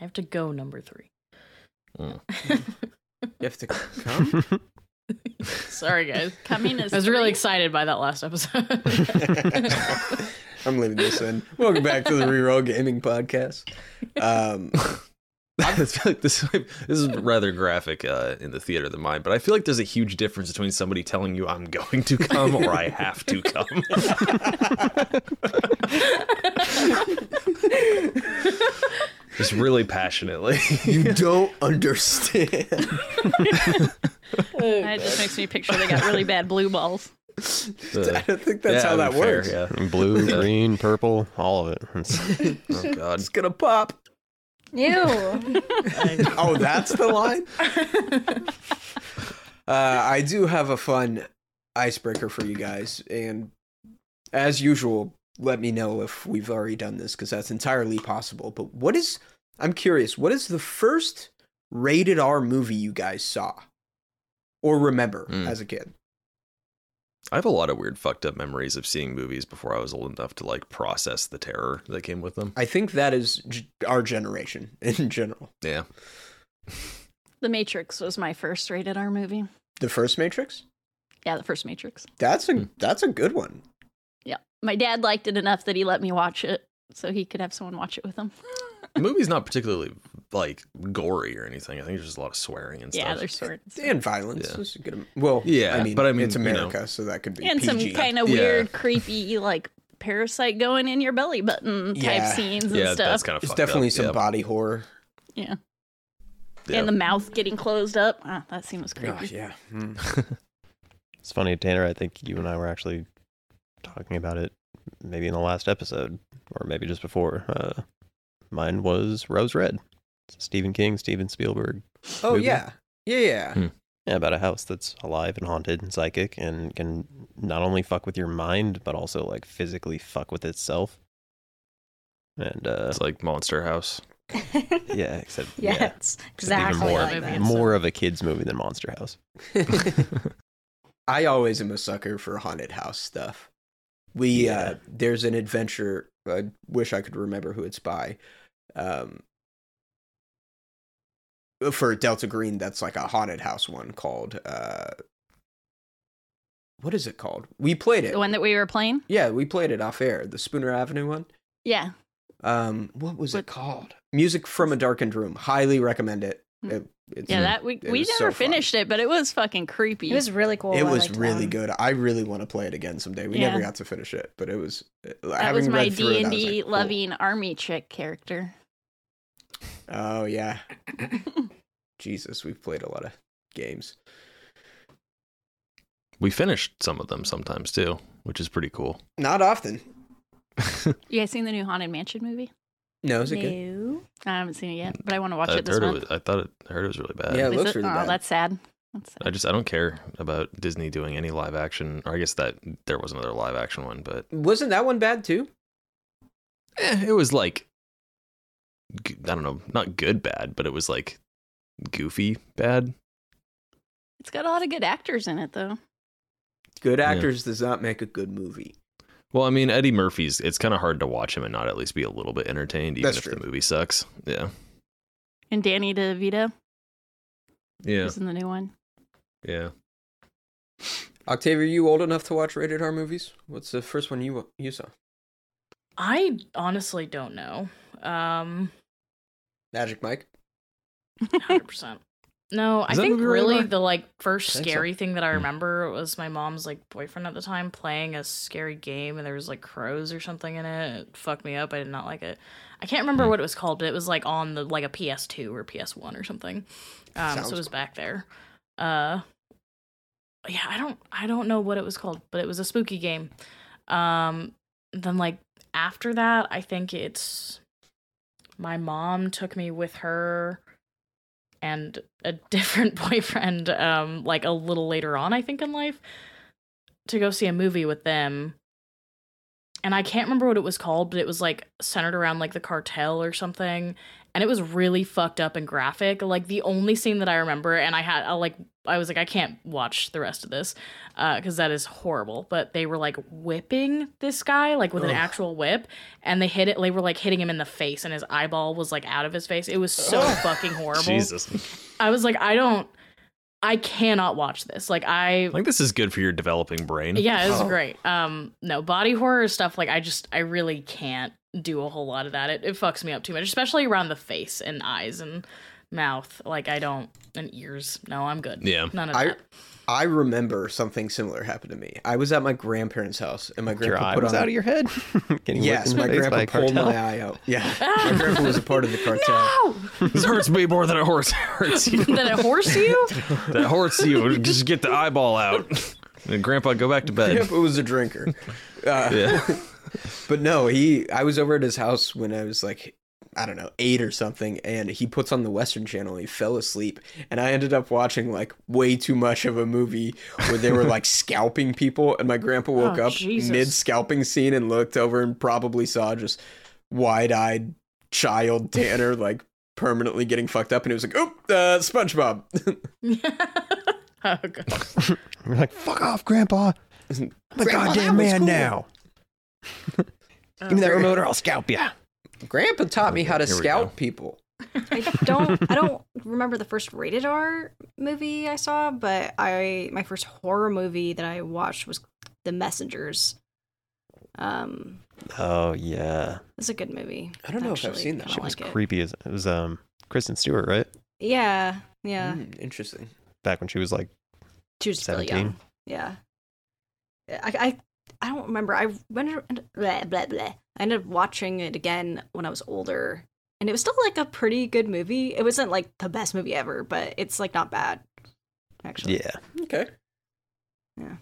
I have to go number three. Mm. You have to come. Sorry, guys. Coming is I was really excited by that last episode. I'm leaving this in. Welcome back to the Reroll Gaming Podcast. Um, I feel like this this is rather graphic uh, in the theater than mine, but I feel like there's a huge difference between somebody telling you I'm going to come or I have to come. Just really passionately. you don't understand. That just makes me picture they got really bad blue balls. I don't think that's Yeah, how that fair, works. Yeah. Blue, green, purple, all of it. It's- Oh God. It's gonna pop. Ew. Oh, that's the line. uh, I do have a fun icebreaker for you guys, and as usual, let me know if we've already done this because that's entirely possible. But what is? I'm curious. What is the first rated R movie you guys saw or remember Hmm. as a kid? I have a lot of weird fucked up memories of seeing movies before I was old enough to like process the terror that came with them. I think that is g- our generation in general. Yeah. The Matrix was my first rated R movie. The first Matrix. Yeah, the first Matrix. That's a that's a good one. Yeah. My dad liked it enough that he let me watch it so he could have someone watch it with him. The movie's not particularly like gory or anything. I think there's just a lot of swearing and yeah, stuff. there's swords. and violence. Yeah. is good. Well, Yeah, I mean, but I mean, it's you know. America, so that could be And some kind of Yeah. weird, creepy, like parasite going in your belly button type Yeah. scenes and yeah, stuff. that's kind of It's definitely up. some yeah. body horror. yeah. Yeah. And the mouth getting closed up. Ah, that scene was creepy. Gosh, yeah. Hmm. It's funny, Tanner. I think you and I were actually talking about it maybe in the last episode, or maybe just before. Uh, mine was Rose Red. It's a Stephen King, Steven Spielberg. Oh movie. yeah, yeah, yeah. Hmm. Yeah, about a house that's alive and haunted and psychic, and can not only fuck with your mind, but also like physically fuck with itself. And uh, It's like Monster House. yeah, except yeah, yeah, it's exactly even more, like movie that. more of a kids movie than Monster House. I always am a sucker for haunted house stuff. We uh there's an adventure. I wish I could remember who it's by. Um, for Delta Green, that's like a haunted house one called. uh What is it called? We played it. The one that we were playing? Yeah, we played it off air. The Spooner Avenue one. Yeah. Um, what was it called? Music from a Darkened Room. Highly recommend it. Hmm. it it's, Yeah, that we we never so fun. finished it, but it was fucking creepy. It was really cool. It I was really one. good. I really want to play it again someday. We never got to finish it, but it was. Uh, that was my D and D loving army chick character. Oh yeah, Jesus, we've played a lot of games. We finished some of them sometimes too, which is pretty cool. Not often. You guys seen the new Haunted Mansion movie? No, is it good? No. I haven't seen it yet, but I want to watch I it this heard it month. was, I thought it. I heard it was really bad. Yeah, it Is looks really oh, bad. that's sad. That's sad. I just I don't care about Disney doing any live action. Or I guess that there was another live action one, but Wasn't that one bad too? eh, it was like g- I don't know, not good bad, but it was like goofy bad. It's got a lot of good actors in it, though. Good Yeah. actors does not make a good movie. Well, I mean Eddie Murphy's. It's kind of hard to watch him and not at least be a little bit entertained, even That's if true. the movie sucks. Yeah, And Danny DeVito yeah, is in the new one. yeah. Octavia, are you old enough to watch rated R movies? What's the first one you you saw? I honestly don't know. Um, Magic Mike. hundred percent. No, I Is that think really the like first I think so. scary thing that I Hmm. remember was my mom's like boyfriend at the time playing a scary game and there was like crows or something in it. It fucked me up. I did not like it. I can't remember Hmm. what it was called, but it was like on the like a PS2 or PS1 or something. Um, so it was back there. Uh, yeah, I don't I don't know what it was called, but it was a spooky game. Um, then like after that, I think it's my mom took me with her and a different boyfriend um like a little later on I think in life to go see a movie with them. And I can't remember what it was called, but it was like centered around like the cartel or something and it was really fucked up and graphic. Like the only scene that I remember, and I had I, like I was like I can't watch the rest of this because that is horrible. But they were like whipping this guy like with an actual whip, and they hit it. They were like hitting him in the face, and his eyeball was like out of his face. It was so fucking horrible. Jesus. I was like, I don't, I cannot watch this. Like I think this is good for your developing brain. yeah, it was Oh. great. Um, no body horror stuff. Like I just, I really can't do a whole lot of that. It, it fucks me up too much, especially around the face and eyes and mouth. Like I don't and ears. No, I'm good. Yeah. none of I that. I remember something similar happened to me. I was at my grandparents' house, and my Your grandpa eye put was on. out of your head. Getting whipped yes, my grandpa a pulled my eye out. Yeah, my grandpa was a part of the cartel. No, This hurts me more than a horse hurts you. did it horse you? that hurts you. Just get the eyeball out. And grandpa, go back to bed. Grandpa was a drinker. Uh, Yeah. But no, he. I was over at his house when I was like, I don't know, eight or something, and he puts on the Western Channel. He fell asleep, and I ended up watching like way too much of a movie where they were like scalping people, and my grandpa woke Oh, up mid scalping scene and looked over and probably saw just wide eyed child Tanner like permanently getting fucked up, and he was like, "Oh, uh, SpongeBob." oh god. You're like, fuck off, Grandpa. I'm a Grandpa, goddamn man cool. now. Give me that remote or I'll scalp you. Grandpa taught me how to Here we scout go. people. I don't I don't remember the first rated R movie I saw, but I my first horror movie that I watched was The Messengers. Um Oh yeah, it's a good movie. I don't know if I've actually. seen that. I shit was like it. creepy as it was. Um, Kristen Stewart, right? Yeah, yeah. Mm, interesting. Back when she was like, She was really 17? young. Yeah. I, I I don't remember. I went blah, blah, blah. I ended up watching it again when I was older, and it was still like a pretty good movie. It wasn't like the best movie ever, but it's like not bad. Actually, yeah, Okay. Yeah.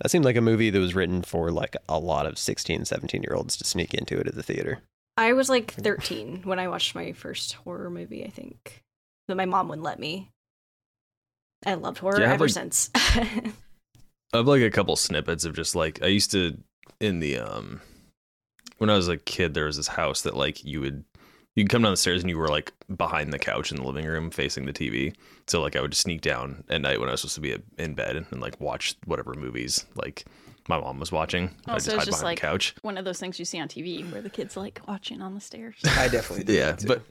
That seemed like a movie that was written for like a lot of 16, 17 year olds to sneak into it at the theater. I was like 13 when I watched my first horror movie. I think, but my mom wouldn't let me. I loved horror Yeah, ever like- since. I have like a couple snippets of just like I used to in the um when I was a kid there was this house that like you would you'd come down the stairs and you were like behind the couch in the living room facing the TV. So like I would just sneak down at night when I was supposed to be in bed and like watch whatever movies like my mom was watching. Oh, I'd so just it's hide just behind like- the couch. One of those things you see on TV where the kids like watching on the stairs. I definitely did. Yeah, but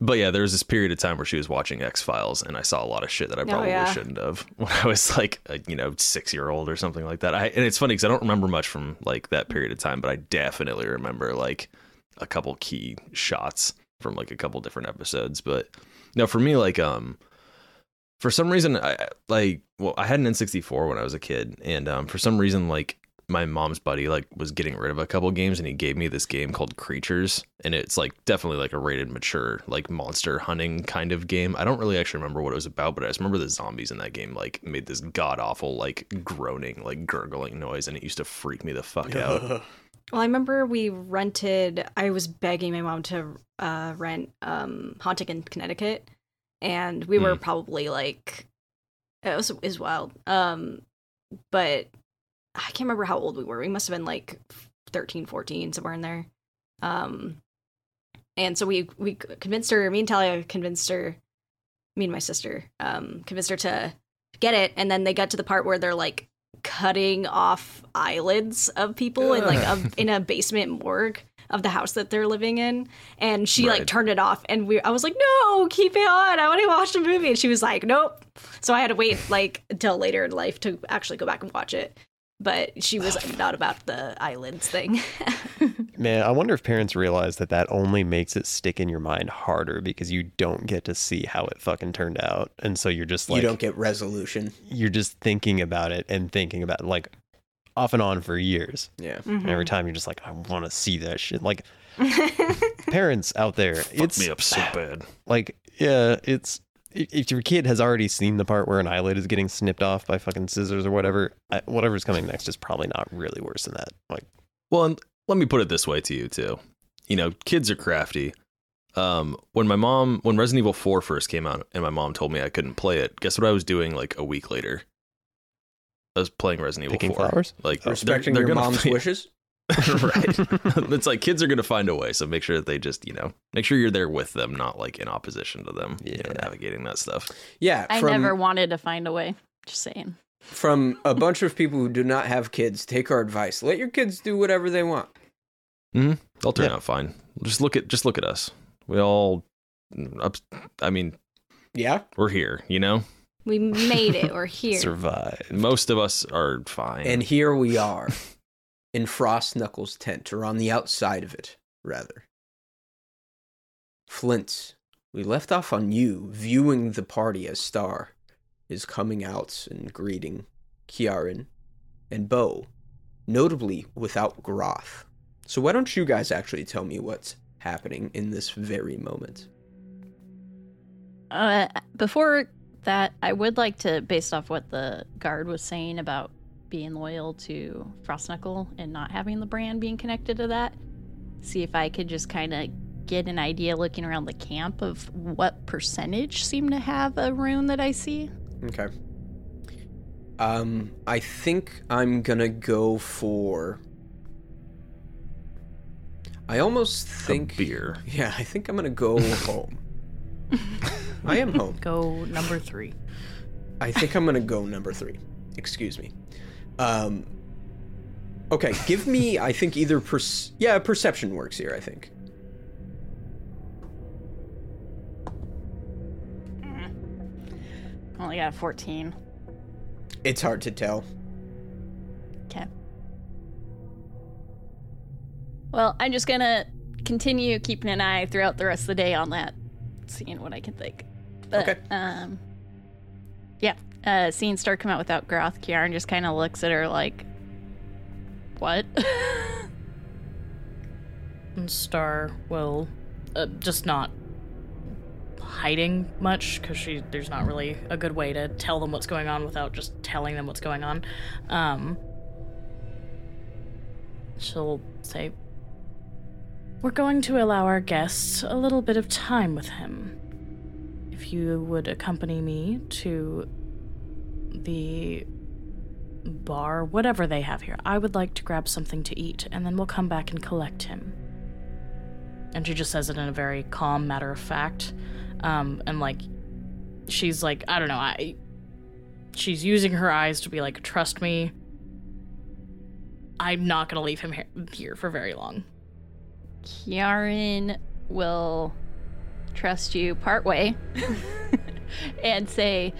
but yeah, there was this period of time where she was watching X Files, and I saw a lot of shit that I probably yeah. shouldn't have when I was like, a, you know, six year old or something like that. I and it's funny because I don't remember much from like that period of time, but I definitely remember like a couple key shots from like a couple different episodes. But no, for me, like um, for some reason, I like well, I had an N64 when I was a kid, and um, for some reason, like my mom's buddy like was getting rid of a couple games and he gave me this game called creatures and it's like definitely like a rated mature like monster hunting kind of game i don't really actually remember what it was about but i just remember the zombies in that game like made this god awful like groaning like gurgling noise and it used to freak me the fuck out Well, I remember we rented. I was begging my mom to uh, rent um, Haunting in Connecticut, and we were probably like, it was it was wild. Um, but I can't remember how old we were. We must have been like 13, 14, somewhere in there. Um, and so we we convinced her. Me and Talia convinced her. Me and my sister um, convinced her to get it, and then they got to the part where they're like cutting off eyelids of people in like a, in a basement morgue of the house that they're living in and she like turned it off and we I was like no keep it on I want to watch the movie and she was like nope so I had to wait like until later in life to actually go back and watch it but she was not about the eyelids thing Man, I wonder if parents realize that that only makes it stick in your mind harder because you don't get to see how it fucking turned out, and so you're just like you don't get resolution. you're just thinking about it and thinking about it, like off and on for years. Yeah. Mm-hmm. And every time you're just like, I want to see that shit. Like parents out there, Fuck it's me up so bad like yeah, it's if if your kid has already seen the part where an eyelid is getting snipped off by fucking scissors or whatever, whatever's coming next is probably not really worse than that. Like Well, and let me put it this way to you too. You know, kids are crafty. Um, when my mom, when Resident Evil 4 first came out, and my mom told me I couldn't play it, guess what I was doing like a week later? I was playing Resident Evil picking 4. flowers. Like they're- Respecting they're your mom's play- wishes. right. it's like kids are gonna find a way, so make sure that they just, you know, make sure you're there with them, not like in opposition to them. You know, navigating that stuff. Yeah, I from, never wanted to find a way. Just saying. from a bunch of people who do not have kids. Take our advice. Let your kids do whatever they want. Mm-hmm. They'll turn Yeah. out fine. Just look at just look at us. We all I mean, Yeah, we're here, you know? We made it. We're here. Survive. Most of us are fine. and here we are in Frost Knuckles' tent, or on the outside of it, rather. Flint, we left off on you viewing the party as Star is coming out and greeting Kiaran and Bo, notably without Groth. So why don't you guys actually tell me what's happening in this very moment? Uh, before that, I would like to, based off what the guard was saying about being loyal to Frostknuckle and not having the brand being connected to that, see if I could just kind of get an idea looking around the camp of what percentage seem to have a rune that I see. Okay. Um, I think I'm gonna go for. I almost A think. beer. Yeah, I think I'm gonna go home. I am home. Go number three. I think I'm gonna go number three. Excuse me. Um. Okay, give me. I think either per. Yeah, perception works here. I think. Only got a 14. It's hard to tell. Okay. Well, I'm just gonna continue keeping an eye throughout the rest of the day on that, seeing what I can think. But, Okay. Um. Yeah. Uh, seeing Star come out without Groth, Kiaran just kind of looks at her like, "What?" And Star will uh, just not hiding much because she there's not really a good way to tell them what's going on without just telling them what's going on. Um, she'll say, "We're going to allow our guests a little bit of time with him. If you would accompany me to the bar, whatever they have here, I would like to grab something to eat, and then we'll come back and collect him." and she just says it in a very calm matter of fact. Um and like she's like i don't know i she's using her eyes to be like trust me i'm not gonna leave him here, here for very long. Kiaran will trust you partway and say,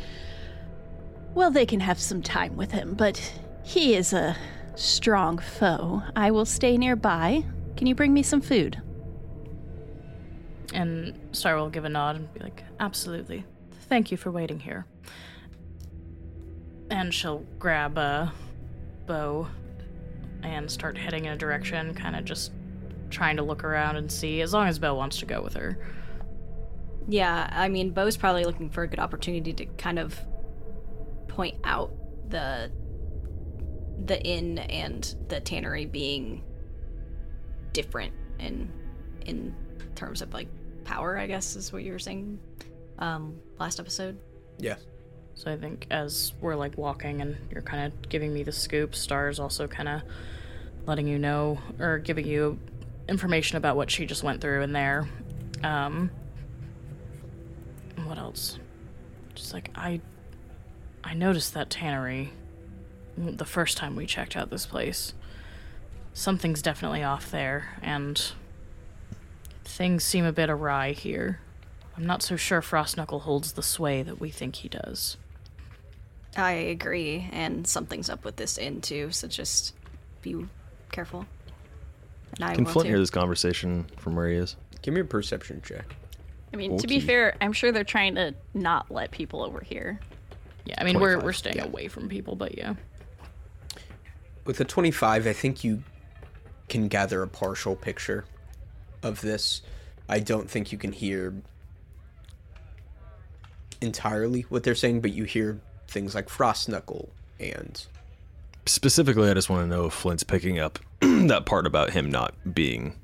Well, they can have some time with him, but he is a strong foe. I will stay nearby. Can you bring me some food? and star will give a nod and be like absolutely thank you for waiting here and she'll grab a bow and start heading in a direction kind of just trying to look around and see as long as Bo wants to go with her Yeah, I mean, Bo's probably looking for a good opportunity to kind of point out the the inn and the tannery being different in in terms of like power, I guess is what you were saying um last episode. Yeah. So I think as we're like walking and you're kind of giving me the scoop, Star's also kind of letting you know or giving you information about what she just went through in there. Um, what else? Just like I, I noticed that tannery mm, the first time we checked out this place. Something's definitely off there, and things seem a bit awry here. I'm not so sure Frostknuckle holds the sway that we think he does. I agree, and something's up with this inn too, so just be careful. And I Can will Flint too. hear this conversation from where he is? Give me a perception check. I mean, to be Okay. fair, I'm sure they're trying to not let people over here. Yeah, I mean we're we're staying yeah. away from people, but yeah. With a 25, I think you can gather a partial picture of this. I don't think you can hear entirely what they're saying, but you hear things like frost knuckle and Specifically, I just want to know if Flint's picking up that part about him not being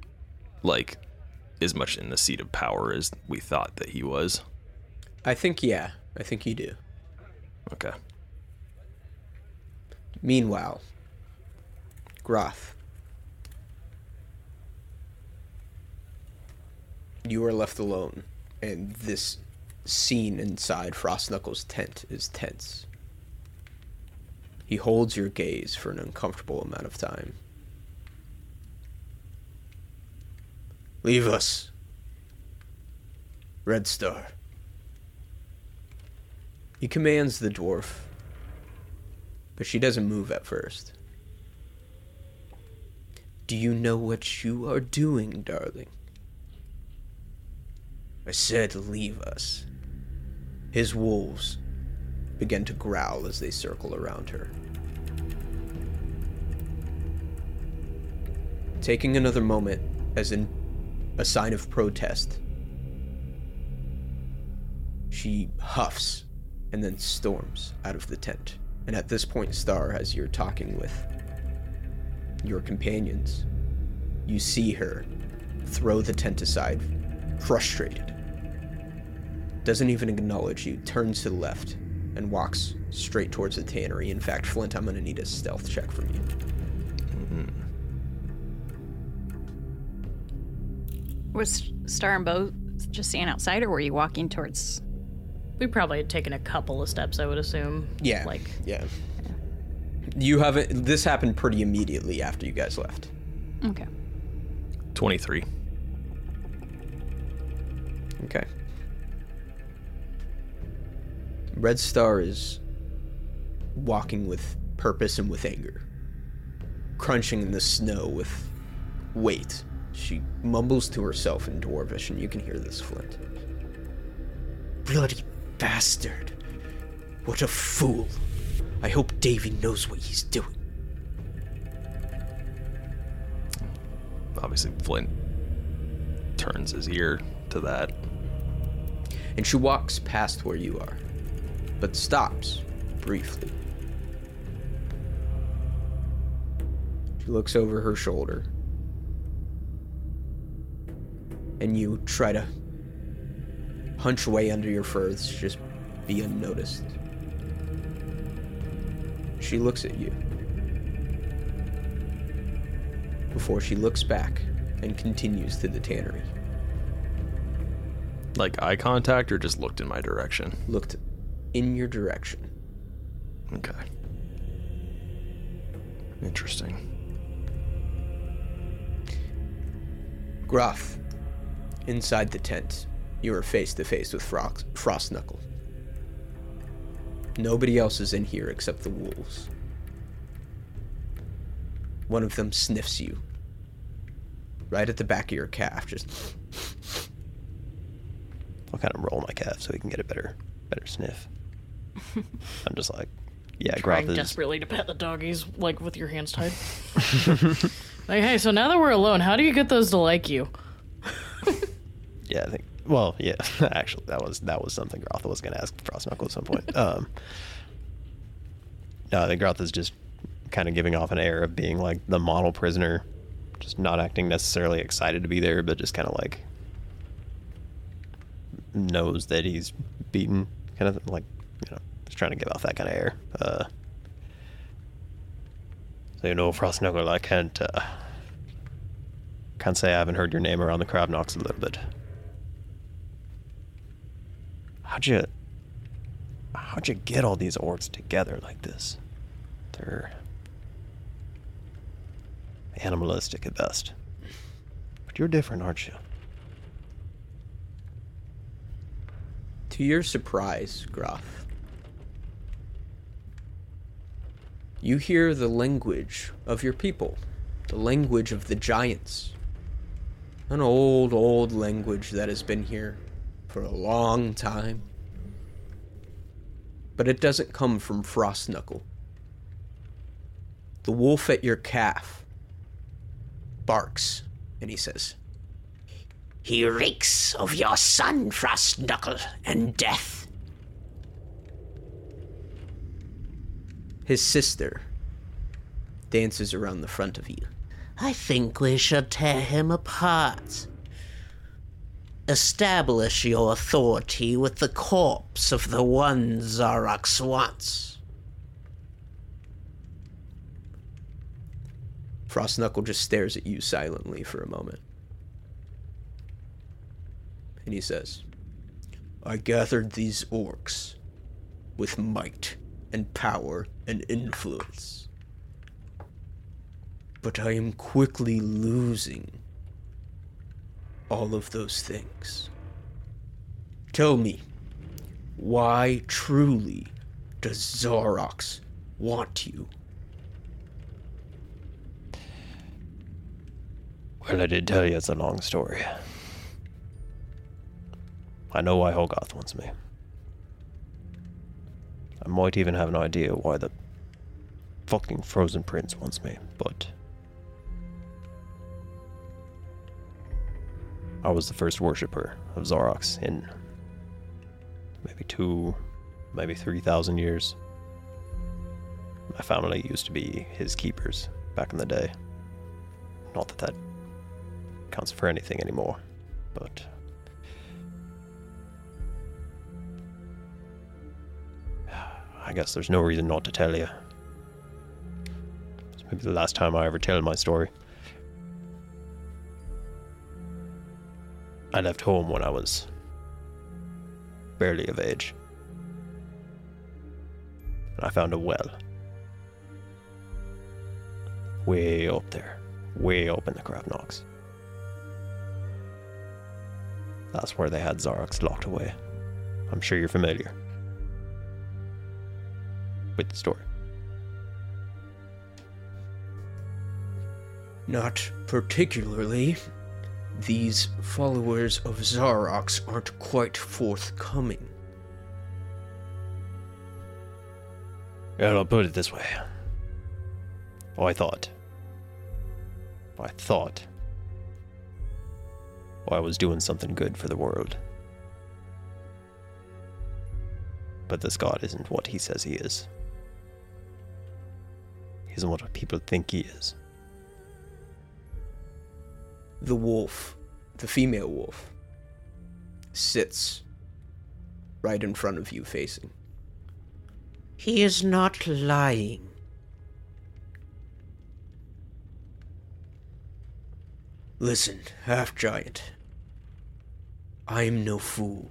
like as much in the seat of power as we thought that he was. I think yeah, I think you do. Okay. Meanwhile, Groth, you are left alone, and this scene inside Frostknuckles' tent is tense. He holds your gaze for an uncomfortable amount of time. Leave us. Red Star. He commands the dwarf, but she doesn't move at first. Do you know what you are doing, darling? I said leave us. His wolves begin to growl as they circle around her. Taking another moment as in a sign of protest, she huffs and then storms out of the tent. And at this point, Star, as you're talking with your companions, you see her throw the tent aside, frustrated. Doesn't even acknowledge you, turns to the left, and walks straight towards the tannery. In fact, Flint, I'm gonna need a stealth check from you. mmm Was Star and Bo just staying outside, or were you walking towards? We probably had taken a couple of steps, I would assume. Yeah. Like, Yeah. You haven't. This happened pretty immediately after you guys left. Okay. 23. Okay. Red Star is walking with purpose and with anger, crunching in the snow with weight. She mumbles to herself in Dwarvish, and you can hear this, Flint. Bloody bastard. What a fool. I hope Davy knows what he's doing. Obviously, Flint turns his ear to that. and she walks past where you are, but stops briefly. She looks over her shoulder, and you try to hunch away under your furs, just be unnoticed. She looks at you before she looks back and continues to the tannery. Like eye contact or just looked in my direction? Looked in your direction. Okay. Interesting. Gruff, inside the tent, you are face to face with Frost, Frost Knuckle. Nobody else is in here except the wolves. One of them sniffs you. Right at the back of your calf, just I'll kind of roll my calf so he can get a better better sniff. I'm just like, yeah, trying Groth is desperately to pet the doggies, like with your hands tied. like, hey, so now that we're alone, how do you get those to like you? Yeah, I think. Well, yeah, actually, that was that was something Groth was going to ask Frost Knuckle at some point. Um, no, I think Groth is just kind of giving off an air of being like the model prisoner, just not acting necessarily excited to be there, but just kind of like knows that he's beaten, kind of like you know, just trying to give off that kind of air. Uh, so you know, Frost Knuckle, I can't. Uh, can't say I haven't heard your name around the crab knocks a little bit. How'd you how'd you get all these orcs together like this? They're animalistic at best. But you're different, aren't you? To your surprise, Gruff, you hear the language of your people, the language of the giants. An old, old language that has been here for a long time. But it doesn't come from Frost Knuckle. The wolf at your calf barks, and he says, he reeks of your son, Frost Knuckle, and death. His sister dances around the front of you. I think we should tear him apart. Establish your authority with the corpse of the one Zarox wants. Frost Knuckle just stares at you silently for a moment. and he says, I gathered these orcs with might and power and influence. But I am quickly losing all of those things. Tell me, why truly does Zarox want you? Well, I did tell you it's a long story. I know why Hogarth wants me. I might even have an idea why the fucking Frozen Prince wants me, but. I was the first worshipper of Zarox in maybe two, maybe 3,000 years. My family used to be his keepers back in the day. Not that that counts for anything anymore, but. I guess there's no reason not to tell you. It's maybe the last time I ever tell my story. I left home when I was barely of age. And I found a well. Way up there. Way up in the Knocks. That's where they had Zarox locked away. I'm sure you're familiar with the story. Not particularly. These followers of Zarox aren't quite forthcoming. I'll put it this way. Oh, I thought. I thought. Oh, I was doing something good for the world. But this god isn't what he says he is. He isn't what people think he is. The wolf, the female wolf, sits right in front of you, facing. He is not lying. Listen, half giant. I am no fool.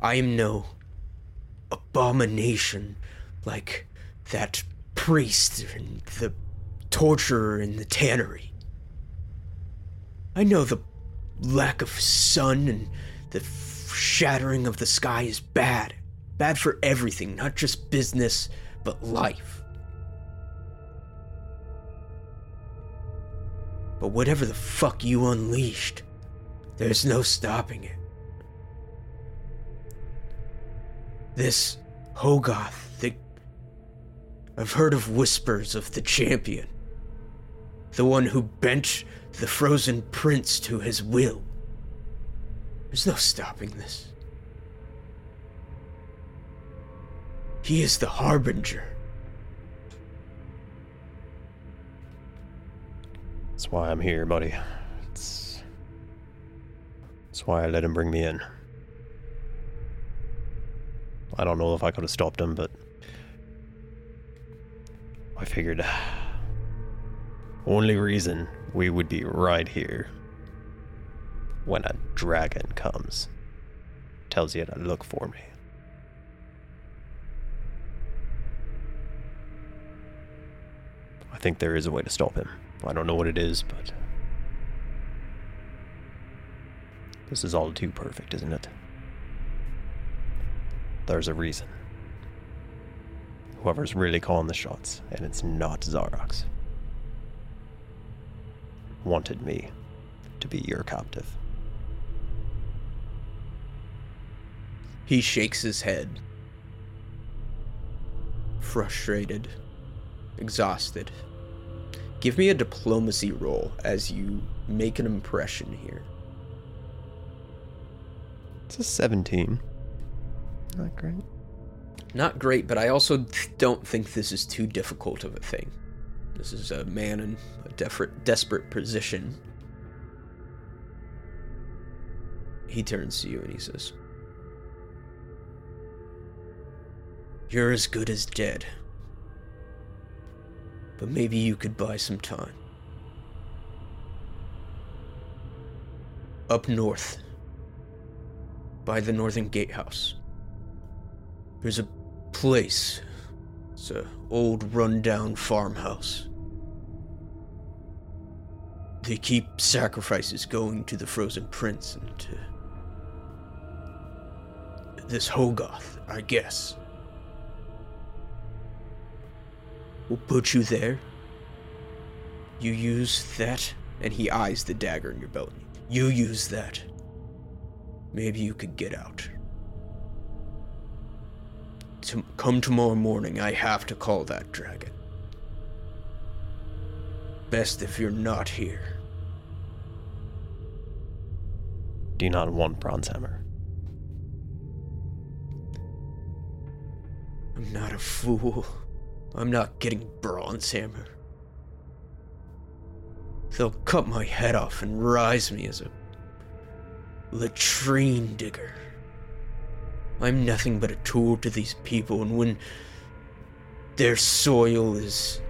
I am no abomination like that priest and the torturer in the tannery. I know the lack of sun and the shattering of the sky is bad. Bad for everything, not just business, but life. But whatever the fuck you unleashed, there's no stopping it. This Hogoth, the. I've heard of whispers of the champion. The one who bent the frozen prince to his will. There's no stopping this. He is the harbinger. That's why I'm here, buddy. It's. That's why I let him bring me in. I don't know if I could have stopped him, but. I figured. Only reason we would be right here when a dragon comes tells you to look for me. I think there is a way to stop him. I don't know what it is, but. This is all too perfect, isn't it? There's a reason. Whoever's really calling the shots, and it's not Zarox, wanted me to be your captive. He shakes his head. Frustrated. Exhausted. Give me a diplomacy roll as you make an impression here. It's a 17. Not great. Not great, but I also don't think this is too difficult of a thing. This is a man in a desperate, position. He turns to you and he says, You're as good as dead. But maybe you could buy some time. up north by the Northern Gatehouse. There's a place. It's a old rundown farmhouse. They keep sacrifices going to the Frozen Prince and to this Hogoth, I guess. We'll put you there. You use that, and he eyes the dagger in your belt. You use that. Maybe you could get out. To come tomorrow morning, I have to call that dragon. Best if you're not here. Do not want bronze hammer? I'm not a fool. I'm not getting bronze hammer. They'll cut my head off and rise me as a latrine digger. I'm nothing but a tool to these people, and when their soil is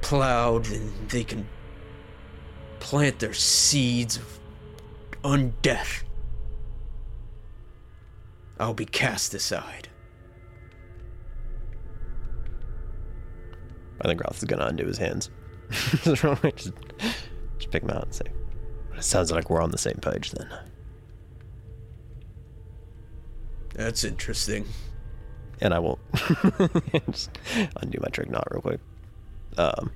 plowed, then they can plant their seeds of undeath. I'll be cast aside. I think Roth is gonna undo his hands. just, just pick him out and say, "It sounds like we're on the same page then." That's interesting. And I will just undo my trick knot real quick. Um,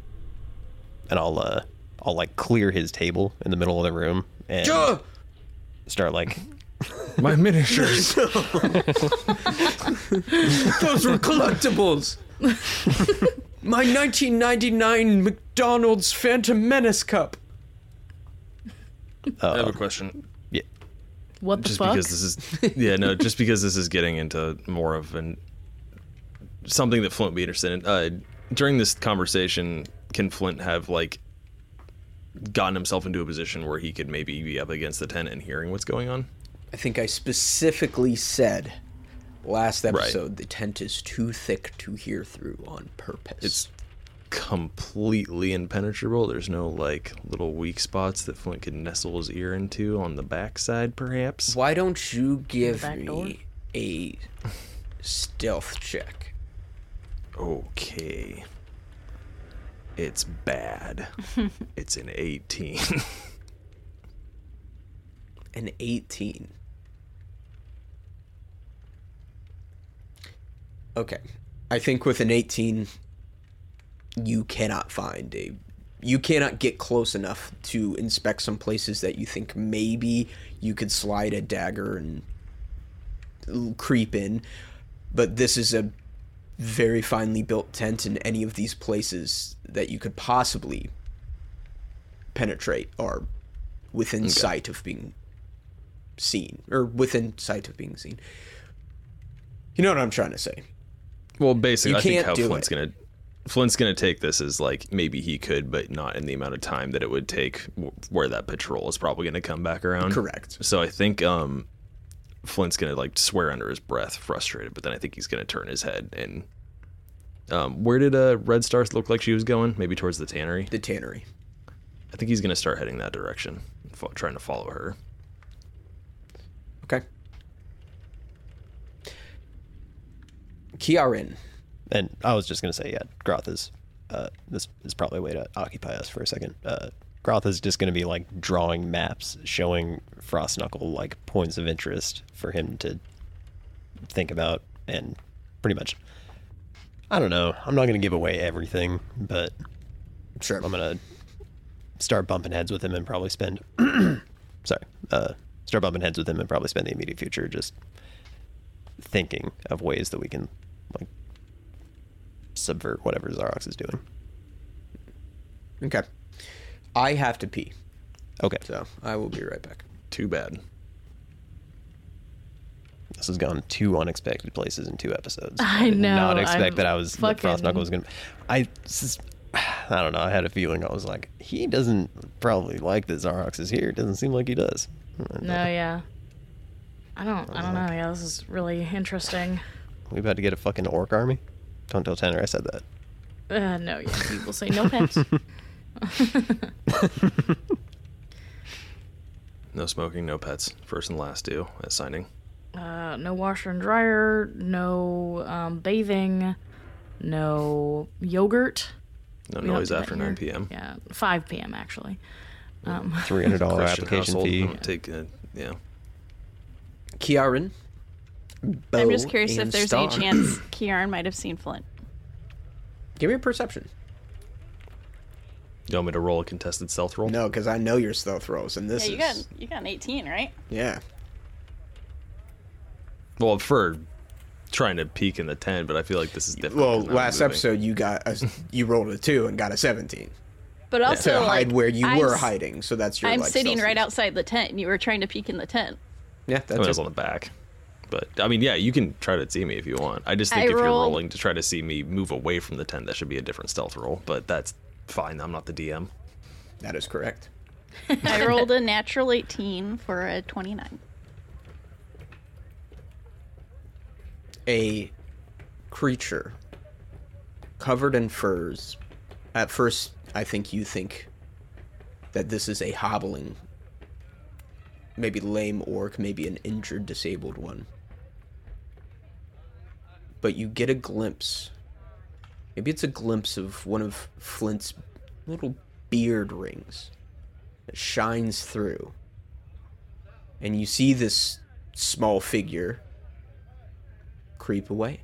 and I'll uh, I'll like clear his table in the middle of the room and start like My miniatures. Those were collectibles. My 1999 McDonald's Phantom Menace cup. I have uh, a question. What the just fuck? because this is yeah no just because this is getting into more of an something that Flint would be interested in. Uh, during this conversation, can Flint have like gotten himself into a position where he could maybe be up against the tent and hearing what's going on? I think I specifically said last Right. episode the tent is too thick to hear through on purpose. It's completely impenetrable. There's no like little weak spots that Flint could nestle his ear into on the backside, perhaps. Why don't you give back door? me a stealth check? Okay. It's bad. it's an 18. An 18. Okay. I think with an 18, you cannot find a. You cannot get close enough to inspect some places that you think maybe you could slide a dagger and creep in. But this is a very finely built tent, and any of these places that you could possibly penetrate are within sight of being seen, or within sight of being seen. You know what I'm trying to say? Well, basically, You I think how Flint's it. gonna Flint's gonna take this as like maybe he could, but not in the amount of time that it would take where that patrol is probably gonna come back around. Correct. So I think um, Flint's gonna like swear under his breath, frustrated, but then I think he's gonna turn his head and. Um, where did uh, Red Star look like she was going? Maybe towards the tannery. The tannery. I think he's gonna start heading that direction, trying to follow her. Okay. Kiaran. And I was just gonna say, yeah, Groth is. Uh, this is probably a way to occupy us for a second. Uh, Groth is just gonna be like drawing maps showing Frostknuckle like points of interest for him to think about, and pretty much. I don't know. I'm not gonna give away everything, but Sure. I'm gonna start bumping heads with him and probably spend. sorry, uh, start bumping heads with him and probably spend the immediate future just thinking of ways that we can like subvert whatever Zarox is doing. Okay. I have to pee, Okay, so I will be right back. Too bad. this has gone two unexpected places in two episodes. I I did not expect I'm that I was that Frost fucking- Knuckle was gonna. I. this is- I don't know. I had a feeling. I was like, he doesn't probably like that Zarox is here. It doesn't seem like he does. No, yeah. I don't. I don't know. Yeah, this is really interesting. We about to get a fucking orc army. Don't tell Tanner I said that. Uh, no, yeah. People say no pets. No smoking, no pets. First and last do at signing. Uh, no washer and dryer, no um, bathing, no yogurt. No We don't noise after 9 p.m. Yeah, 5 p.m. actually. Um, Three hundred dollar application household, fee. don't Take a, yeah. Kiaran. I'm just curious if there's Star. any chance Kiaran might have seen Flint. Give me a perception. You want me to roll a contested stealth roll? No, because I know your stealth rolls, and this yeah, you is got you got an 18, right? yeah. Well, for trying to peek in the tent, but I feel like this is different. Well, 'cause I'm last episode you got a, you rolled a two and got a seventeen But also to like, hide where you I'm were hiding. So that's your. I'm like, sitting right use. outside the tent, and you were trying to peek in the tent. Yeah, I mean, that's I was on the back. But I mean, yeah, you can try to see me if you want. I just think I if you're rolling to try to see me move away from the tent, that should be a different stealth roll. But that's fine. I'm not the DM. That is correct. I rolled a natural 18 for a 29. a creature covered in furs. At first, I think you think that this is a hobbling, maybe lame orc, maybe an injured, disabled one. But you get a glimpse. Maybe it's a glimpse of one of Flint's little beard rings that shines through. And you see this small figure creep away.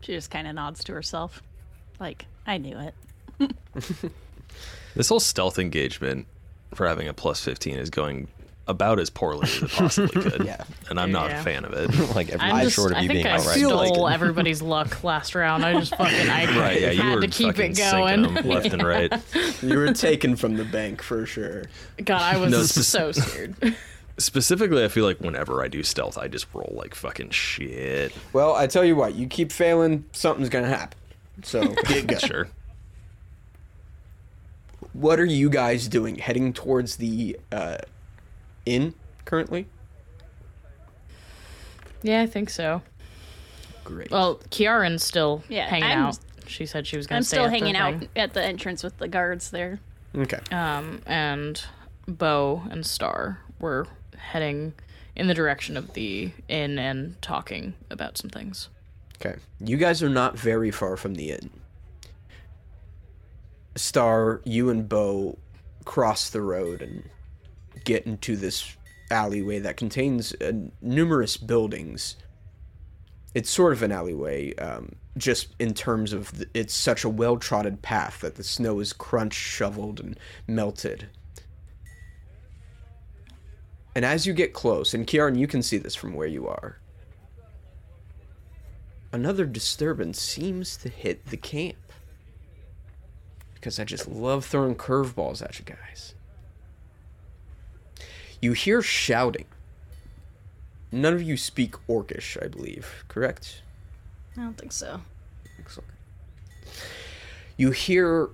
She just kind of nods to herself, like I knew it. This whole stealth engagement for having a plus 15 is going about as poorly as it possibly could. Yeah. And I'm not Yeah. a fan of it. like every I'm just, short of I you think being I outright. feel like stole it. everybody's luck last round. I just fucking I Right, yeah, you had were to keep fucking it sinking going. them left and right. You were taken from the bank for sure. God, I was No, spec- so scared. Specifically, I feel like whenever I do stealth, I just roll like fucking shit. Well, I tell you what, you keep failing, something's gonna happen. So get good. Sure. What are you guys doing? Heading towards the uh, inn currently? yeah, I think so. Great. Well, Kiaran's still Yeah, hanging I'm- out. She said she was gonna I'm still hanging out thing. at the entrance with the guards there. okay. Um, and Bo and Star were heading in the direction of the inn and talking about some things. Okay. You guys are not very far from the inn. Star, you and Bo cross the road and get into this alleyway that contains uh, numerous buildings. It's sort of an alleyway, um, just in terms of it's such a well trodden path that the snow is crunched, shoveled, and melted. And as you get close, and Kiaran, you can see this from where you are, another disturbance seems to hit the camp. Because I just love throwing curveballs at you guys. You hear shouting. None of you speak Orcish, I believe, correct? I don't think so. Excellent. You hear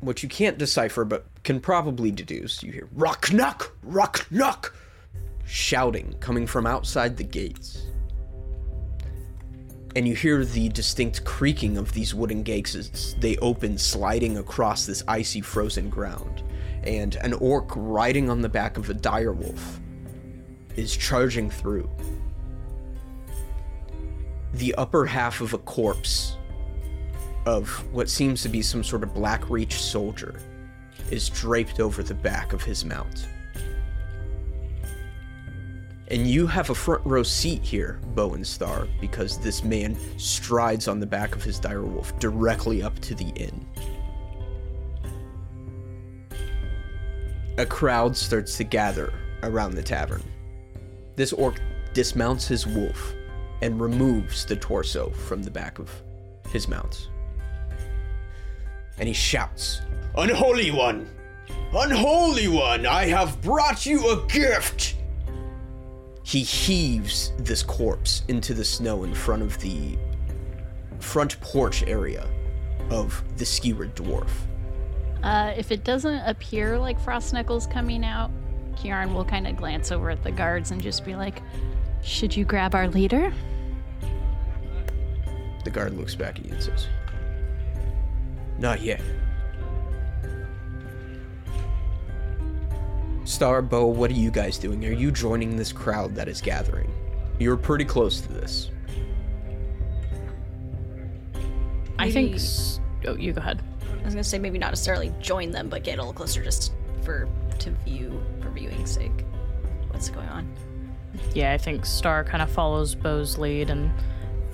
what you can't decipher but can probably deduce. You hear rock knock, rock knock, shouting coming from outside the gates. And you hear the distinct creaking of these wooden gates as they open, sliding across this icy frozen ground. And an orc riding on the back of a dire wolf is charging through the upper half of a corpse of what seems to be some sort of black reach soldier is draped over the back of his mount. And you have a front row seat here, Bowen Star, because this man strides on the back of his direwolf directly up to the inn. A crowd starts to gather around the tavern. This orc dismounts his wolf and removes the torso from the back of his mount. And he shouts, Unholy one! Unholy one! I have brought you a gift! He heaves this corpse into the snow in front of the front porch area of the skewered dwarf. Uh, if it doesn't appear like Frost Knuckles coming out, Kiaran will kind of glance over at the guards and just be like, "Should you grab our leader?" The guard looks back at you and says, Not yet. Starbow, what are you guys doing? Are you joining this crowd that is gathering? You're pretty close to this. I think. Oh, you go ahead. I was gonna say maybe not necessarily join them, but get a little closer just for to view for viewing's sake. What's going on? Yeah, I think Star kind of follows Bo's lead and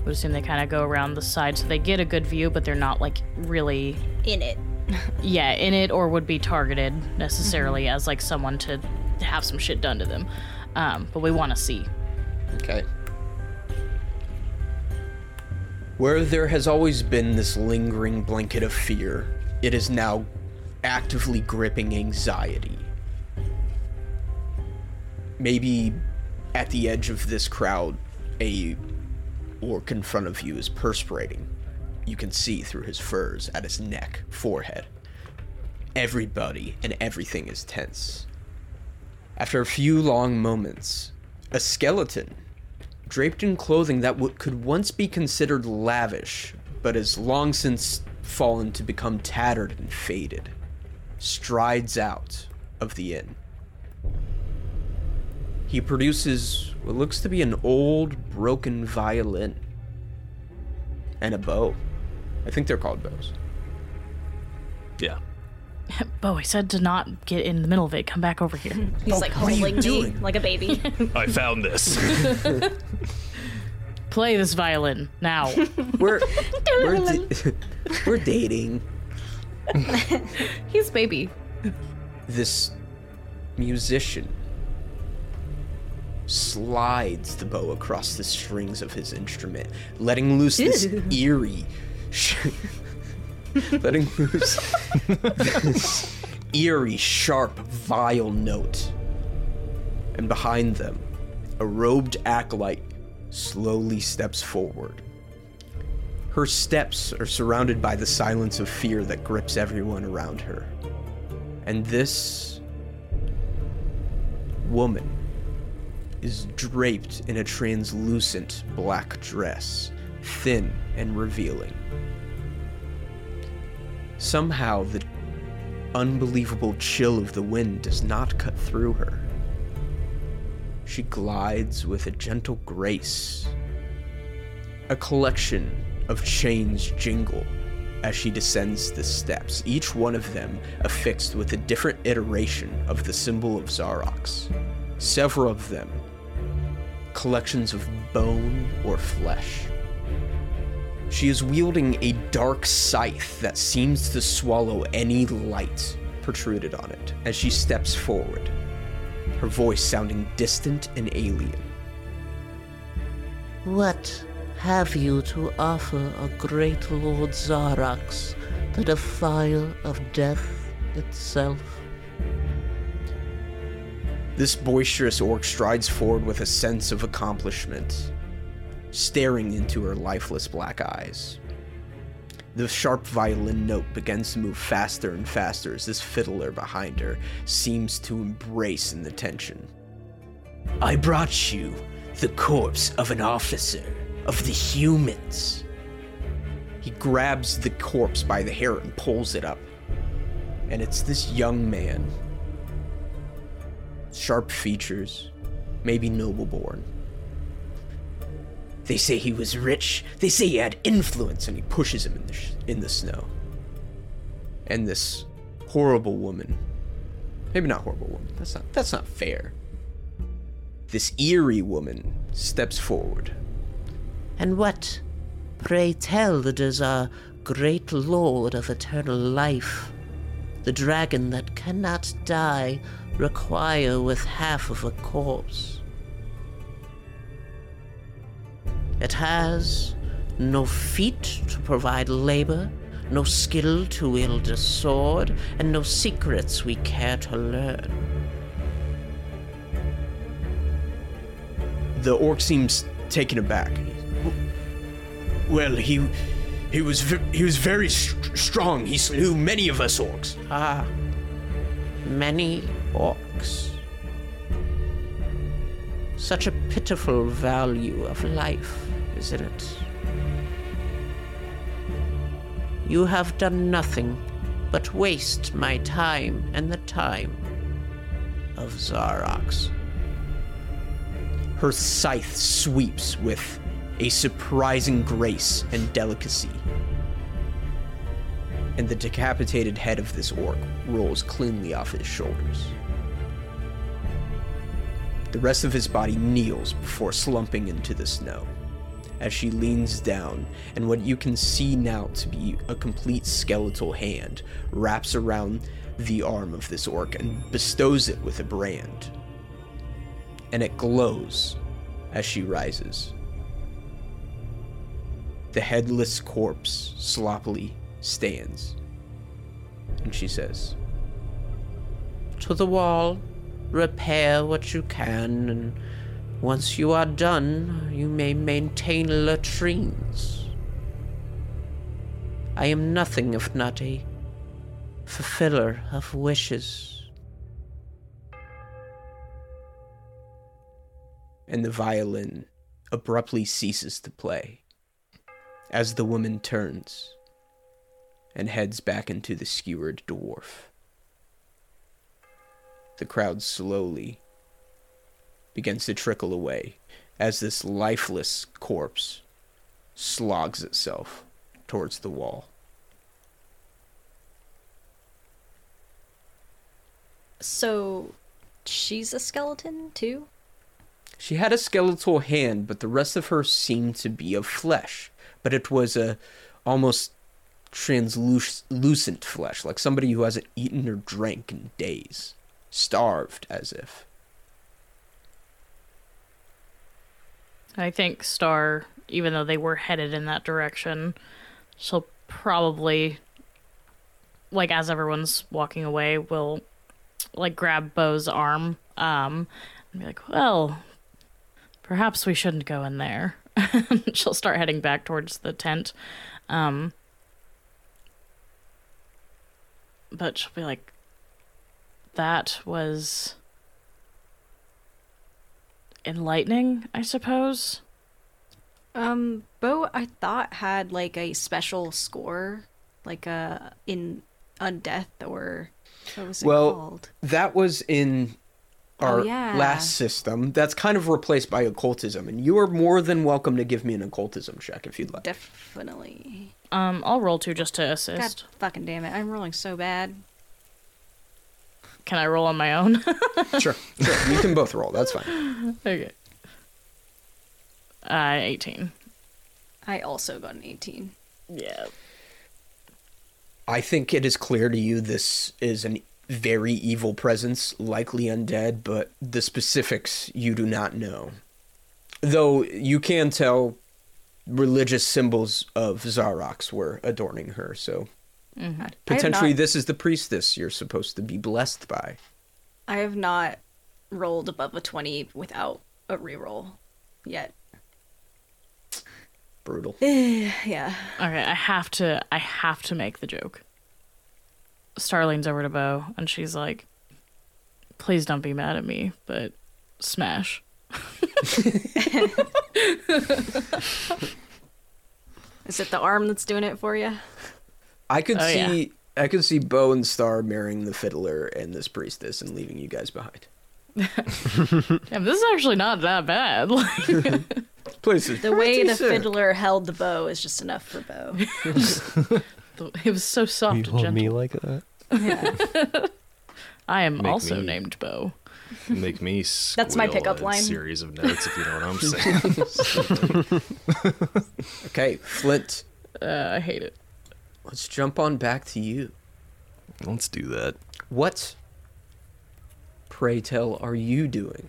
would assume they kind of go around the side so they get a good view, but they're not like really, In it. yeah, in it or would be targeted necessarily as like someone to have some shit done to them. Um, but we want to see. Okay. Where there has always been this lingering blanket of fear, it is now actively gripping anxiety. Maybe at the edge of this crowd, a orc in front of you is perspirating. You can see through his furs at his neck, forehead. Everybody and everything is tense. After a few long moments, a skeleton, draped in clothing that w- could once be considered lavish, but has long since fallen to become tattered and faded, strides out of the inn. He produces what looks to be an old, broken violin and a bow. I think they're called bows. Yeah. Bo, I said to not get in the middle of it. Come back over here. He's oh, like what are you holding me doing? like a baby. I found this. Play this violin now. We're we're, da- we're dating. He's baby. this musician slides the bow across the strings of his instrument, letting loose this eerie, sh- letting loose this eerie, sharp, vile note. And behind them, a robed acolyte slowly steps forward. Her steps are surrounded by the silence of fear that grips everyone around her. And this woman is draped in a translucent black dress, thin and revealing. Somehow, the unbelievable chill of the wind does not cut through her. She glides with a gentle grace. A collection of chains jingle as she descends the steps, each one of them affixed with a different iteration of the symbol of Zarox. Several of them collections of bone or flesh. She is wielding a dark scythe that seems to swallow any light protruded on it as she steps forward, her voice sounding distant and alien. What have you to offer a great Lord Zarox, the defier of death itself? This boisterous orc strides forward with a sense of accomplishment, staring into her lifeless black eyes. The sharp violin note begins to move faster and faster as this fiddler behind her seems to embrace in the tension. I brought you the corpse of an officer of the humans. He grabs the corpse by the hair and pulls it up. And it's this young man sharp features, maybe noble born. They say he was rich. They say he had influence, and he pushes him in the sh- in the snow. And this horrible woman, maybe not horrible woman. That's not that's not fair. This eerie woman steps forward. And what, pray tell, does our great Lord of eternal life, the dragon that cannot die, require with half of a corpse? It has no feet to provide labor, no skill to wield a sword, and no secrets we care to learn. The orc seems taken aback. Well, he he was he was very st- strong. He slew many of us orcs. Ah, many orcs. Such a pitiful value of life, isn't it? you have done nothing but waste my time and the time of Zarox. Her scythe sweeps with a surprising grace and delicacy. And the decapitated head of this orc rolls cleanly off his shoulders. The rest of his body kneels before slumping into the snow as she leans down, and what you can see now to be a complete skeletal hand wraps around the arm of this orc and bestows it with a brand. And it glows as she rises. The headless corpse sloppily stands, and she says, To the wall, repair what you can, and once you are done, you may maintain latrines. I am nothing if not a fulfiller of wishes. and the violin abruptly ceases to play as the woman turns and heads back into the skewered dwarf. The crowd slowly begins to trickle away as this lifeless corpse slogs itself towards the wall. So, she's a skeleton too? She had a skeletal hand, but the rest of her seemed to be of flesh. But it was a almost translucent flesh, like somebody who hasn't eaten or drank in days, starved as if. I think Star, even though they were headed in that direction, she'll probably, like as everyone's walking away, will like grab Bo's arm, um, and be like, "Well, perhaps we shouldn't go in there." she'll start heading back towards the tent, um, but she'll be like, "That was." enlightening, I suppose. Um, Bo, I thought had like a special score, like uh in Undeath or what was it Well, called? That was in Oh, our yeah. last system. That's kind of replaced by occultism, and you are more than welcome to give me an occultism check if you'd like. Definitely. Um, I'll roll two just to assist God assist. fucking damn it! I'm rolling so bad. Can I roll on my own? sure, sure. You can both roll. That's fine. okay. Uh, 18. I also got an 18. Yeah. I think it is clear to you this is an very evil presence, likely undead, but the specifics you do not know. Though you can tell religious symbols of Zarox were adorning her, so mm-hmm. I have potentially not- this is the priestess you're supposed to be blessed by. I have not rolled above a 20 without a reroll yet. Brutal. yeah. All right, I have to I have to make the joke. Star leans over to Bo and she's like, Please don't be mad at me, but smash. Is it the arm that's doing it for you? I could Oh, yeah. see I could see Bo and Star marrying the fiddler and this priestess and leaving you guys behind. Damn, this is actually not that bad. Like, Please. The way the sick. fiddler held the bow is just enough for Bo. It was so soft You hold gentle. me like that? Yeah. I am Make also me- named Bo. Make me That's my pickup a line. Series of notes, if you know what I'm saying. Okay, Flint. Uh, I hate it. Let's jump on back to you. Let's do that. What, pray tell, are you doing?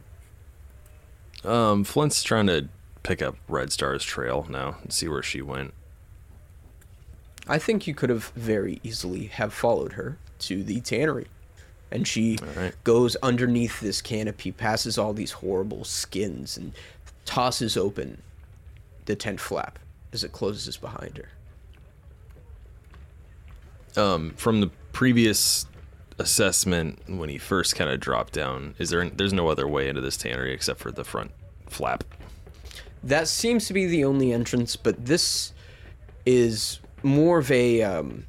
Um, Flint's trying to pick up Red Star's trail now and see where she went. I think you could have very easily have followed her to the tannery. And she right. goes underneath this canopy, passes all these horrible skins, and tosses open the tent flap as it closes behind her. Um, from the previous assessment when he first kind of dropped down, is there? There's no other way into this tannery except for the front flap. That seems to be the only entrance, but this is more of a um,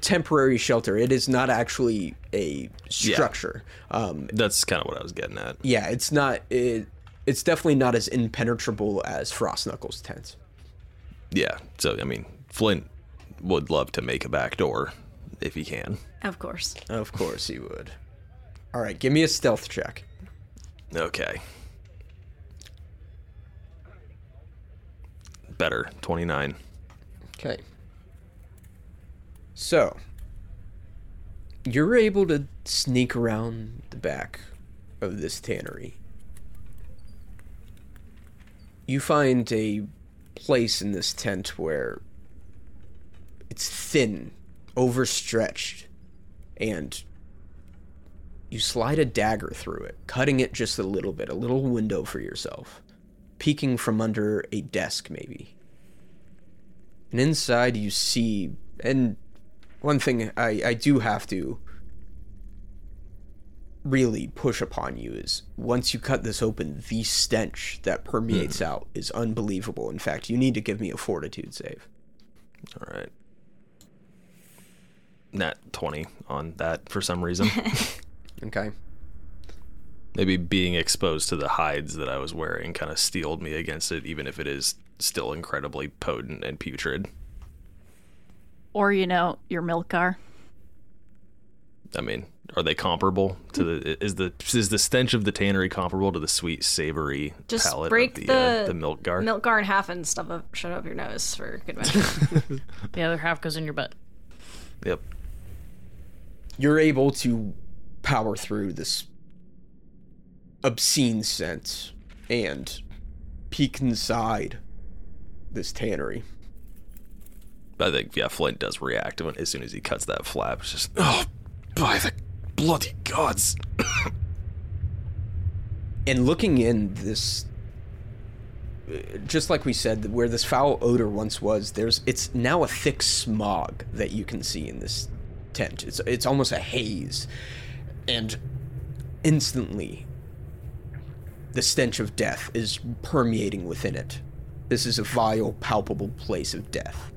temporary shelter. It is not actually a structure. Um, That's kind of what I was getting at. yeah, it's not. It, it's definitely not as impenetrable as Frost Knuckles' tent. Yeah. So I mean, Flint would love to make a back door if he can. Of course. Of course he would. All right, give me a stealth check. Okay. Better. 29. Okay. So, you're able to sneak around the back of this tannery. You find a place in this tent where it's thin, overstretched, and you slide a dagger through it, cutting it just a little bit, a little window for yourself, peeking from under a desk, maybe. And inside you see, and one thing I, I do have to really push upon you is once you cut this open, the stench that permeates mm. out is unbelievable. In fact, you need to give me a fortitude save. All right. Nat 20 on that for some reason. Okay. Maybe being exposed to the hides that I was wearing kind of steeled me against it, even if it is still incredibly potent and putrid. Or, you know, your milk car. I mean, are they comparable to the? Is the is the stench of the tannery comparable to the sweet, savory Just palate break of the uh, the the milk gar? Milk gar in half and stuff up, shove it up your nose for good measure. The other half goes in your butt. Yep. You're able to power through this obscene scent and peek inside this tannery. I think yeah, Flint does react when as soon as he cuts that flap. It's just oh, by the bloody gods! and looking in this just like we said where this foul odor once was there's it's now a thick smog that you can see in this tent it's it's almost a haze and instantly the stench of death is permeating within it. This is a vile palpable place of death.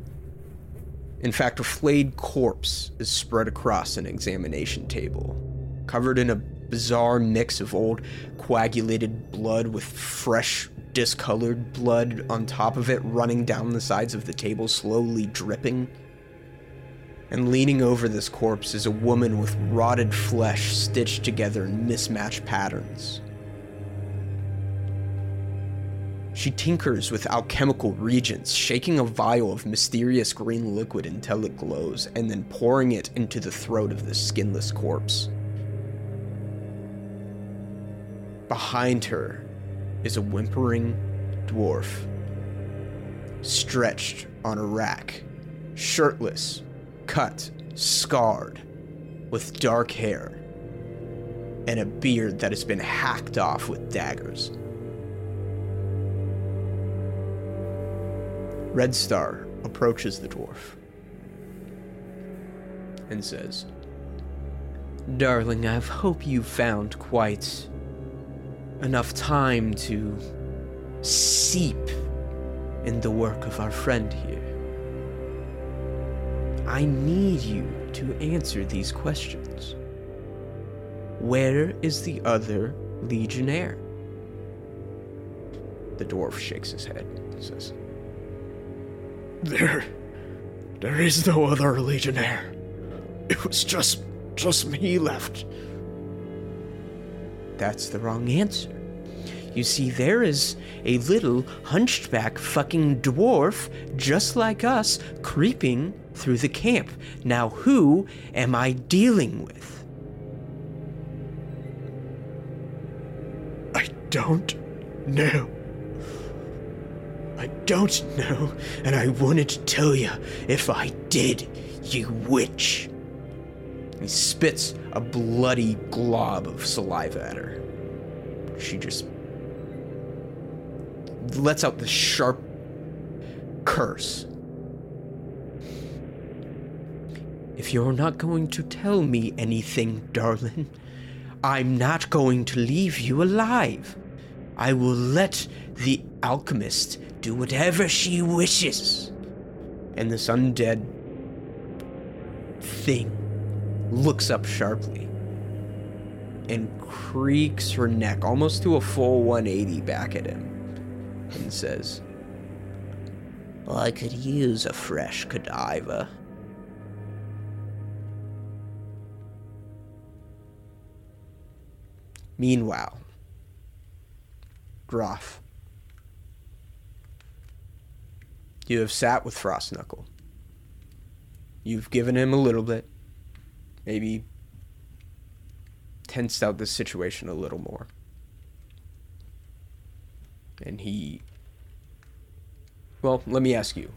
In fact a flayed corpse is spread across an examination table covered in a bizarre mix of old coagulated blood with fresh discolored blood on top of it running down the sides of the table slowly dripping. And leaning over this corpse is a woman with rotted flesh stitched together in mismatched patterns she tinkers with alchemical reagents, shaking a vial of mysterious green liquid until it glows, and then pouring it into the throat of the skinless corpse. Behind her is a whimpering dwarf, stretched on a rack, shirtless, cut, scarred, with dark hair, and a beard that has been hacked off with daggers. Red Star approaches the dwarf and says, Darling, I hope you found quite enough time to seep in the work of our friend here. I need you to answer these questions. Where is the other Legionnaire? The dwarf shakes his head and says, There. There is no other Legionnaire. It was just. just me left. That's the wrong answer. You see, there is a little hunchback fucking dwarf just like us creeping through the camp. Now, who am I dealing with? I don't know. Don't know, and I wouldn't tell you if I did, you witch. He spits a bloody glob of saliva at her. She just lets out this sharp curse. If you're not going to tell me anything, darling, I'm not going to leave you alive. I will let the alchemist do whatever she wishes. And this undead thing looks up sharply and creaks her neck almost to a full 180 back at him and says, I could use a fresh cadaver. Meanwhile, Droth, you have sat with Frostknuckle. You've given him a little bit, maybe tensed out the situation a little more. And he. Well, let me ask you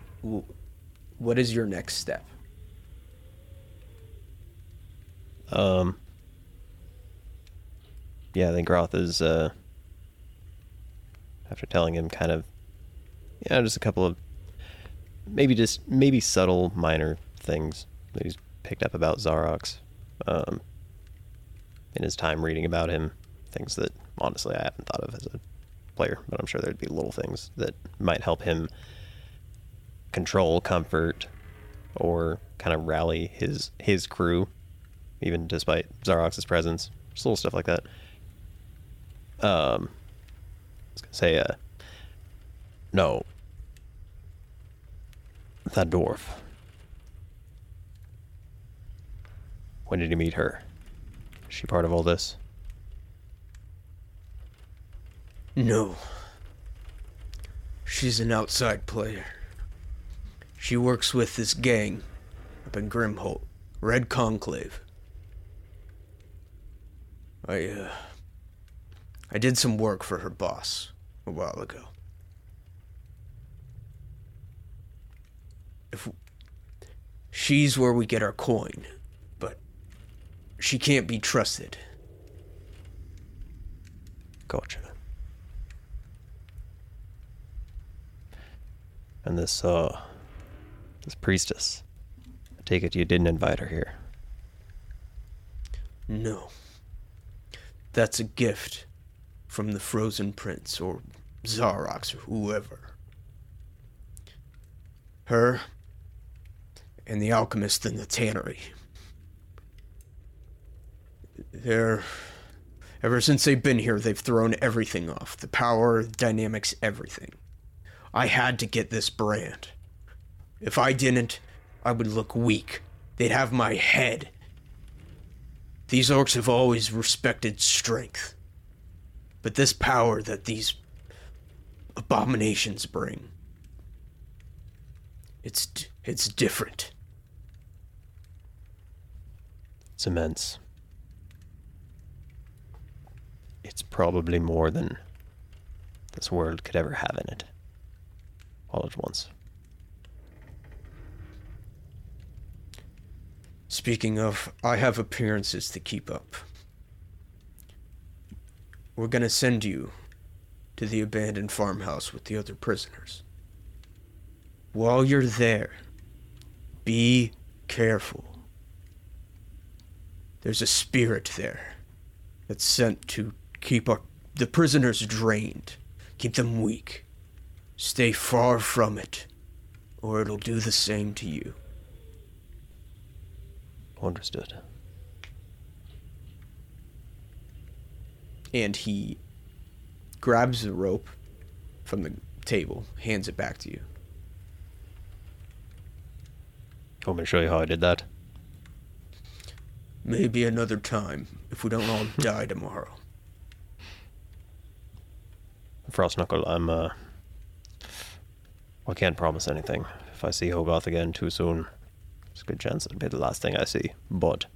what is your next step? Um. Yeah, I think Roth is. Uh, after telling him, kind of, yeah, just a couple of, maybe just maybe subtle, minor things that he's picked up about Zarox, um, in his time reading about him, things that honestly I haven't thought of as a player, but I'm sure there'd be little things that might help him control, comfort, or kind of rally his his crew, even despite Zarox's presence. Just little stuff like that. Um, I was gonna say, uh, no, that dwarf. When did you meet her? Is she part of all this? No. She's an outside player. She works with this gang up in Grimholt, Red Conclave. I, uh. I did some work for her boss a while ago. If. She's where we get our coin, but she can't be trusted. Gotcha. And this, uh, this priestess. I take it you didn't invite her here. No. That's a gift from the Frozen Prince or Zarox or whoever. Her and the alchemist in the tannery. They're. Ever since they've been here, they've thrown everything off the power, the dynamics, everything. I had to get this brand. If I didn't, I would look weak. They'd have my head. These orcs have always respected strength. But this power that these abominations bring, it's it's different. It's immense. It's probably more than this world could ever have in it. All at once. Speaking of, I have appearances to keep up. We're gonna send you to the abandoned farmhouse with the other prisoners. While you're there, be careful. There's a spirit there that's sent to keep our, the prisoners drained, keep them weak. Stay far from it, or it'll do the same to you. Understood. and he grabs the rope from the table, hands it back to you. Want me to show you how I did that? Maybe another time, if we don't all die tomorrow. Frost Knuckle, I'm, uh. I can't promise anything. If I see Hogarth again too soon, there's a good chance it'll be the last thing I see. But.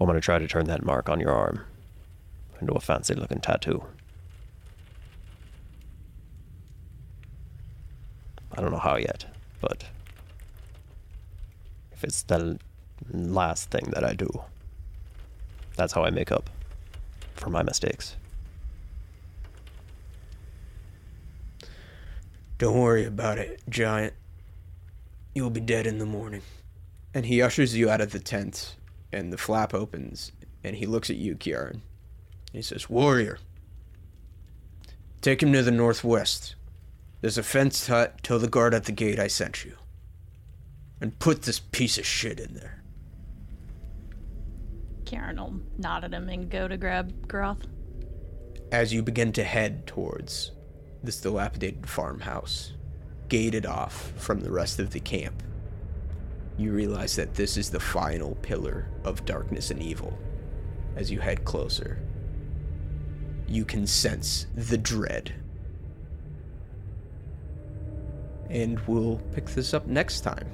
I'm gonna try to turn that mark on your arm into a fancy looking tattoo. I don't know how yet, but. If it's the last thing that I do, that's how I make up for my mistakes. Don't worry about it, giant. You'll be dead in the morning. And he ushers you out of the tent, and the flap opens, and he looks at you, Kiaran. He says, Warrior, take him to the northwest. There's a fenced hut. Tell the guard at the gate I sent you. And put this piece of shit in there. Karen will nod at him and go to grab Groth. As you begin to head towards this dilapidated farmhouse, gated off from the rest of the camp, you realize that this is the final pillar of darkness and evil. As you head closer, you can sense the dread. And we'll pick this up next time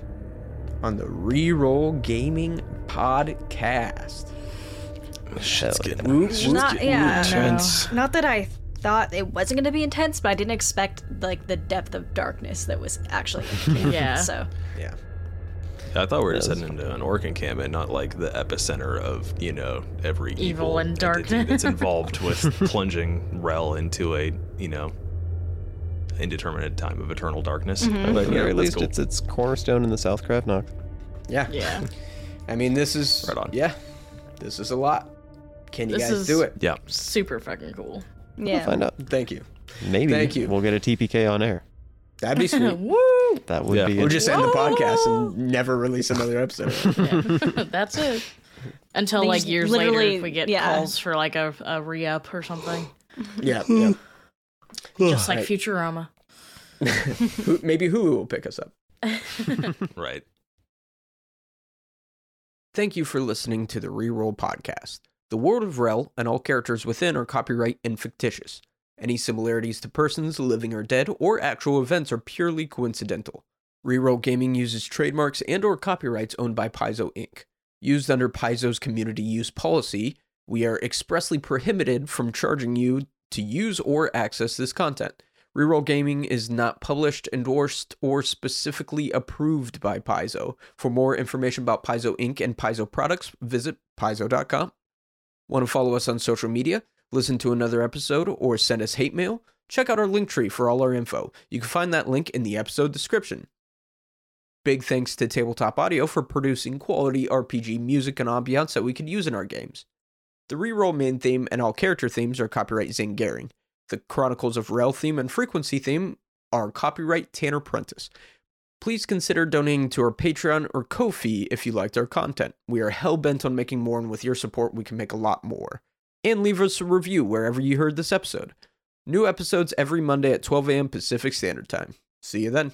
on the Reroll Gaming Podcast. Shit's Hell getting, yeah. shit's Not- getting yeah. intense. Not that I thought it wasn't going to be intense, but I didn't expect like the depth of darkness that was actually. in the game. Yeah. So Yeah. I thought we were just heading into an orc encampment, not like the epicenter of you know every evil, Evil and entity darkness. that's involved with plunging Rel into a you know indeterminate time of eternal darkness. Mm-hmm. But at the Yeah, very least, cool. it's it's cornerstone in the Southcraft Knock. Yeah. Yeah. I mean, this is. Right on. Yeah. This is a lot. Can you This guys is- do it? yeah. Super fucking cool. Yeah. We'll find out. Thank you. Maybe Thank you. we'll get a TPK on air. That'd be sweet. Woo! That would Yeah. be Or it. just end the podcast and never release another episode. Yeah. That's it. Until They like years later, if we get yeah. calls for like a, a re up or something, yeah. yeah. Just like Right. Futurama. Maybe Hulu will pick us up. Right. Thank you for listening to the Reroll Podcast. The world of Rel and all characters within are copyright and fictitious. Any similarities to persons, living or dead, or actual events are purely coincidental. Reroll Gaming uses trademarks and or copyrights owned by Paizo Inc. Used under Paizo's community use policy, we are expressly prohibited from charging you to use or access this content. Reroll Gaming is not published, endorsed, or specifically approved by Paizo. For more information about Paizo Inc. and Paizo products, visit paizo.com. Want to follow us on social media, listen to another episode, or send us hate mail? Check out our link tree for all our info. You can find that link in the episode description. Big thanks to Tabletop Audio for producing quality RPG music and ambiance that we could use in our games. The reroll main theme and all character themes are copyright Zane Gehring. The Chronicles of Rel theme and frequency theme are copyright Tanner Prentice. Please consider donating to our Patreon or Ko-fi if you liked our content. We are hell bent on making more, and with your support, we can make a lot more. And leave us a review wherever you heard this episode. New episodes every Monday at 12 a.m. Pacific Standard Time. See you then.